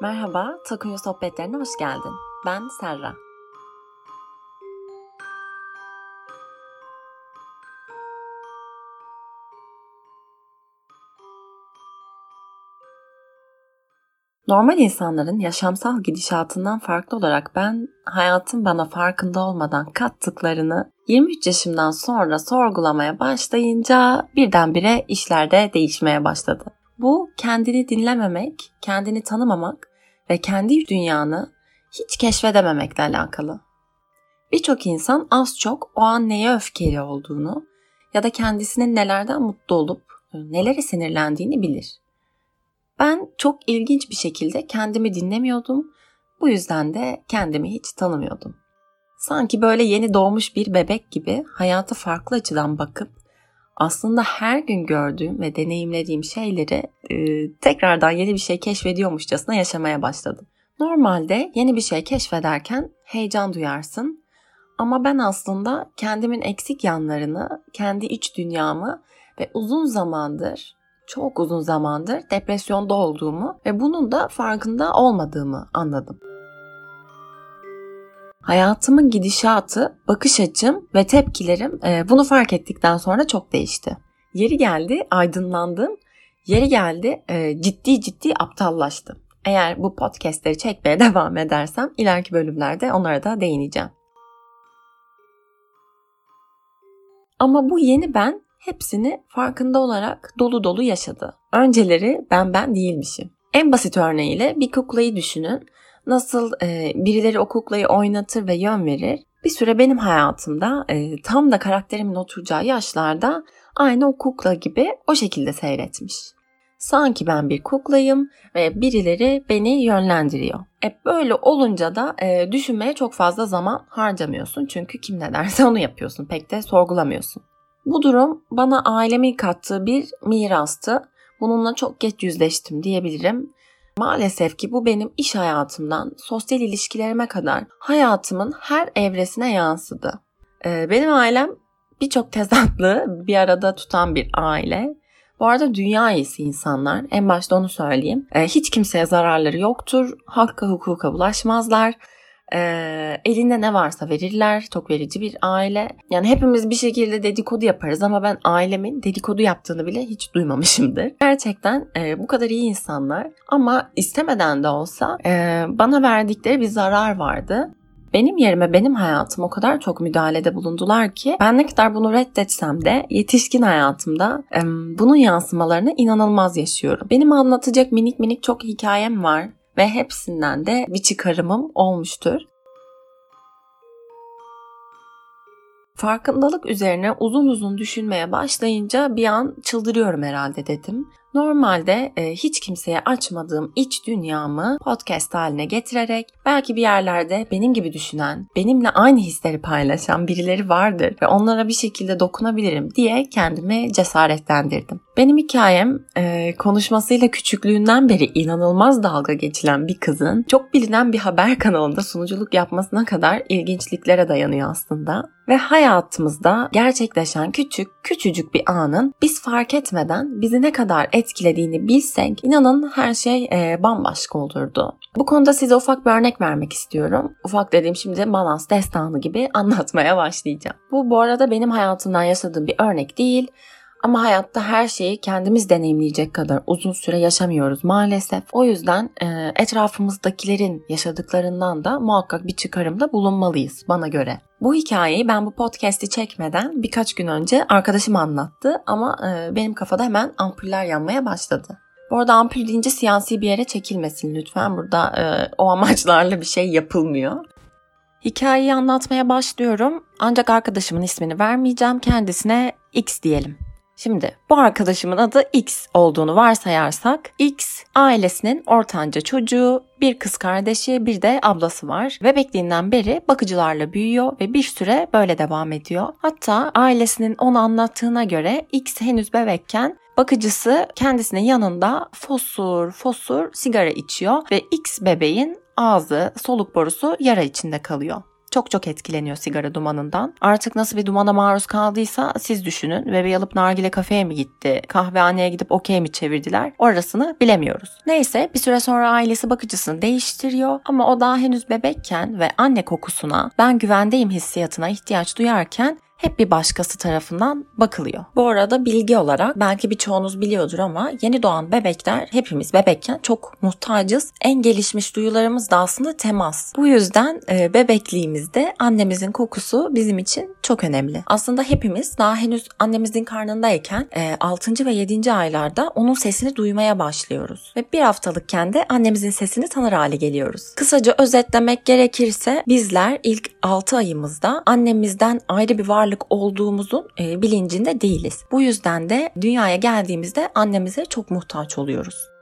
Merhaba, Takunya Sohbetlerine hoş geldin. Ben Serra. Normal insanların yaşamsal gidişatından farklı olarak ben hayatın bana farkında olmadan kattıklarını 23 yaşımdan sonra sorgulamaya başlayınca birdenbire işlerde değişmeye başladı. Bu kendini dinlememek, kendini tanımamak ve kendi dünyanı hiç keşfedememekle alakalı. Birçok insan az çok o an neye öfkeli olduğunu ya da kendisinin nelerden mutlu olup nelere sinirlendiğini bilir. Ben çok ilginç bir şekilde kendimi dinlemiyordum. Bu yüzden de kendimi hiç tanımıyordum. Sanki böyle yeni doğmuş bir bebek gibi hayata farklı açıdan bakıp aslında her gün gördüğüm ve deneyimlediğim şeyleri e, tekrardan yeni bir şey keşfediyormuşçasına yaşamaya başladım. Normalde yeni bir şey keşfederken heyecan duyarsın ama ben aslında kendimin eksik yanlarını, kendi iç dünyamı ve uzun zamandır, çok uzun zamandır depresyonda olduğumu ve bunun da farkında olmadığımı anladım. Hayatımın gidişatı, bakış açım ve tepkilerim e, bunu fark ettikten sonra çok değişti. Yeri geldi aydınlandım, yeri geldi e, ciddi ciddi aptallaştım. Eğer bu podcastleri çekmeye devam edersem ileriki bölümlerde onlara da değineceğim. Ama bu yeni ben hepsini farkında olarak dolu dolu yaşadı. Önceleri ben ben değilmişim. En basit örneğiyle bir kuklayı düşünün nasıl e, birileri o kuklayı oynatır ve yön verir. Bir süre benim hayatımda e, tam da karakterimin oturacağı yaşlarda aynı o kukla gibi o şekilde seyretmiş. Sanki ben bir kuklayım ve birileri beni yönlendiriyor. E böyle olunca da e, düşünmeye çok fazla zaman harcamıyorsun. Çünkü kim ne derse onu yapıyorsun. Pek de sorgulamıyorsun. Bu durum bana ailemin kattığı bir mirastı. Bununla çok geç yüzleştim diyebilirim. Maalesef ki bu benim iş hayatımdan sosyal ilişkilerime kadar hayatımın her evresine yansıdı. Ee, benim ailem birçok tezatlı bir arada tutan bir aile. Bu arada dünya iyisi insanlar. En başta onu söyleyeyim. Ee, hiç kimseye zararları yoktur. Hakka hukuka bulaşmazlar. E, elinde ne varsa verirler. Çok verici bir aile. Yani hepimiz bir şekilde dedikodu yaparız ama ben ailemin dedikodu yaptığını bile hiç duymamışımdır. Gerçekten e, bu kadar iyi insanlar ama istemeden de olsa e, bana verdikleri bir zarar vardı. Benim yerime benim hayatım o kadar çok müdahalede bulundular ki ben ne kadar bunu reddetsem de yetişkin hayatımda bunun yansımalarını inanılmaz yaşıyorum. Benim anlatacak minik minik çok hikayem var ve hepsinden de bir çıkarımım olmuştur. Farkındalık üzerine uzun uzun düşünmeye başlayınca bir an çıldırıyorum herhalde dedim. Normalde e, hiç kimseye açmadığım iç dünyamı podcast haline getirerek belki bir yerlerde benim gibi düşünen, benimle aynı hisleri paylaşan birileri vardır ve onlara bir şekilde dokunabilirim diye kendimi cesaretlendirdim. Benim hikayem e, konuşmasıyla küçüklüğünden beri inanılmaz dalga geçilen bir kızın çok bilinen bir haber kanalında sunuculuk yapmasına kadar ilginçliklere dayanıyor aslında. Ve hayatımızda gerçekleşen küçük, küçücük bir anın biz fark etmeden bizi ne kadar etkilediğini bilsek inanın her şey e, bambaşka olurdu. Bu konuda size ufak bir örnek vermek istiyorum. Ufak dediğim şimdi Manas destanı gibi anlatmaya başlayacağım. Bu bu arada benim hayatımdan yaşadığım bir örnek değil. Ama hayatta her şeyi kendimiz deneyimleyecek kadar uzun süre yaşamıyoruz maalesef. O yüzden e, etrafımızdakilerin yaşadıklarından da muhakkak bir çıkarımda bulunmalıyız bana göre. Bu hikayeyi ben bu podcast'i çekmeden birkaç gün önce arkadaşım anlattı ama e, benim kafada hemen ampuller yanmaya başladı. Bu arada ampul deyince siyasi bir yere çekilmesin lütfen. Burada e, o amaçlarla bir şey yapılmıyor. Hikayeyi anlatmaya başlıyorum ancak arkadaşımın ismini vermeyeceğim. Kendisine X diyelim. Şimdi bu arkadaşımın adı X olduğunu varsayarsak X ailesinin ortanca çocuğu, bir kız kardeşi, bir de ablası var. Bebekliğinden beri bakıcılarla büyüyor ve bir süre böyle devam ediyor. Hatta ailesinin onu anlattığına göre X henüz bebekken bakıcısı kendisinin yanında fosur fosur sigara içiyor ve X bebeğin ağzı, soluk borusu yara içinde kalıyor. Çok çok etkileniyor sigara dumanından. Artık nasıl bir dumana maruz kaldıysa siz düşünün. Bebeği alıp nargile kafeye mi gitti? Kahvehaneye gidip okey mi çevirdiler? Orasını bilemiyoruz. Neyse bir süre sonra ailesi bakıcısını değiştiriyor ama o daha henüz bebekken ve anne kokusuna ben güvendeyim hissiyatına ihtiyaç duyarken hep bir başkası tarafından bakılıyor. Bu arada bilgi olarak belki birçoğunuz biliyordur ama yeni doğan bebekler hepimiz bebekken çok muhtacız. En gelişmiş duyularımız da aslında temas. Bu yüzden e, bebekliğimizde annemizin kokusu bizim için çok önemli. Aslında hepimiz daha henüz annemizin karnındayken e, 6. ve 7. aylarda onun sesini duymaya başlıyoruz. Ve bir haftalıkken de annemizin sesini tanır hale geliyoruz. Kısaca özetlemek gerekirse bizler ilk 6 ayımızda annemizden ayrı bir varlık varlık olduğumuzun e, bilincinde değiliz. Bu yüzden de dünyaya geldiğimizde annemize çok muhtaç oluyoruz.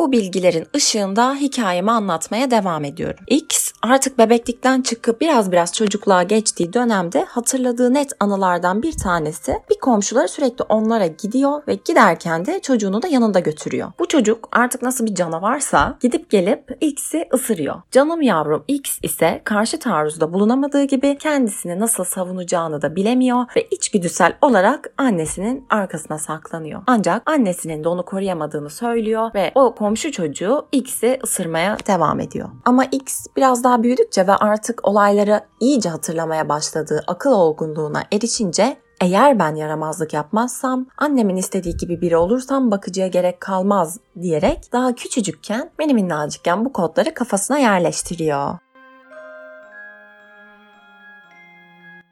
Bu bilgilerin ışığında hikayemi anlatmaya devam ediyorum. X artık bebeklikten çıkıp biraz biraz çocukluğa geçtiği dönemde hatırladığı net anılardan bir tanesi bir komşuları sürekli onlara gidiyor ve giderken de çocuğunu da yanında götürüyor. Bu çocuk artık nasıl bir canavarsa gidip gelip X'i ısırıyor. Canım yavrum X ise karşı taarruzda bulunamadığı gibi kendisini nasıl savunacağını da bilemiyor ve içgüdüsel olarak annesinin arkasına saklanıyor. Ancak annesinin de onu koruyamadığını söylüyor ve o komşu çocuğu X'i ısırmaya devam ediyor. Ama X biraz daha büyüdükçe ve artık olayları iyice hatırlamaya başladığı akıl olgunluğuna erişince eğer ben yaramazlık yapmazsam, annemin istediği gibi biri olursam bakıcıya gerek kalmaz diyerek daha küçücükken, benim minnacıkken bu kodları kafasına yerleştiriyor.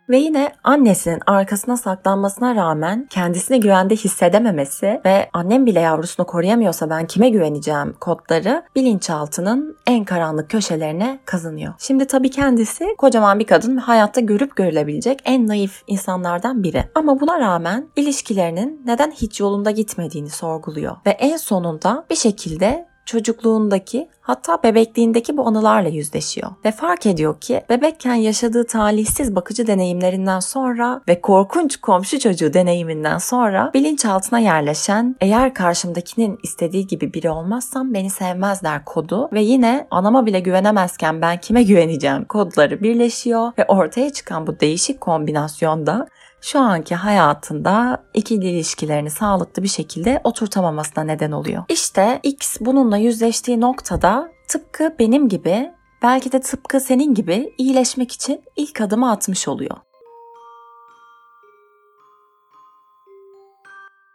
Ve yine annesinin arkasına saklanmasına rağmen kendisini güvende hissedememesi ve annem bile yavrusunu koruyamıyorsa ben kime güveneceğim kodları bilinçaltının en karanlık köşelerine kazınıyor. Şimdi tabii kendisi kocaman bir kadın ve hayatta görüp görülebilecek en naif insanlardan biri. Ama buna rağmen ilişkilerinin neden hiç yolunda gitmediğini sorguluyor. Ve en sonunda bir şekilde çocukluğundaki hatta bebekliğindeki bu anılarla yüzleşiyor. Ve fark ediyor ki bebekken yaşadığı talihsiz bakıcı deneyimlerinden sonra ve korkunç komşu çocuğu deneyiminden sonra bilinçaltına yerleşen eğer karşımdakinin istediği gibi biri olmazsam beni sevmezler kodu ve yine anama bile güvenemezken ben kime güveneceğim kodları birleşiyor ve ortaya çıkan bu değişik kombinasyonda şu anki hayatında ikili ilişkilerini sağlıklı bir şekilde oturtamamasına neden oluyor. İşte X bununla yüzleştiği noktada tıpkı benim gibi belki de tıpkı senin gibi iyileşmek için ilk adımı atmış oluyor.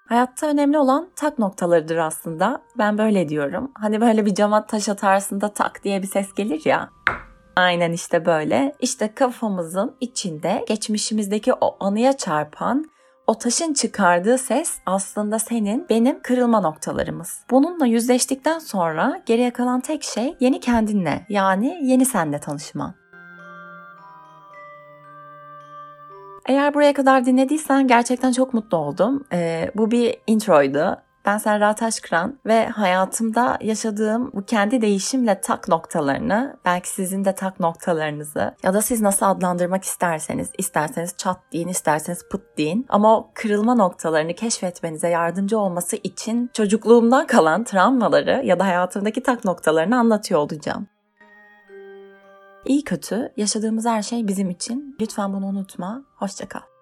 Hayatta önemli olan tak noktalarıdır aslında. Ben böyle diyorum. Hani böyle bir cama taş atarsın da tak diye bir ses gelir ya. Aynen işte böyle. İşte kafamızın içinde geçmişimizdeki o anıya çarpan o taşın çıkardığı ses aslında senin, benim kırılma noktalarımız. Bununla yüzleştikten sonra geriye kalan tek şey yeni kendinle yani yeni senle tanışman. Eğer buraya kadar dinlediysen gerçekten çok mutlu oldum. Ee, bu bir introydu. Ben Serra Taşkıran ve hayatımda yaşadığım bu kendi değişimle tak noktalarını, belki sizin de tak noktalarınızı ya da siz nasıl adlandırmak isterseniz, isterseniz çat deyin, isterseniz pıt deyin ama o kırılma noktalarını keşfetmenize yardımcı olması için çocukluğumdan kalan travmaları ya da hayatımdaki tak noktalarını anlatıyor olacağım. İyi kötü yaşadığımız her şey bizim için. Lütfen bunu unutma. Hoşçakal.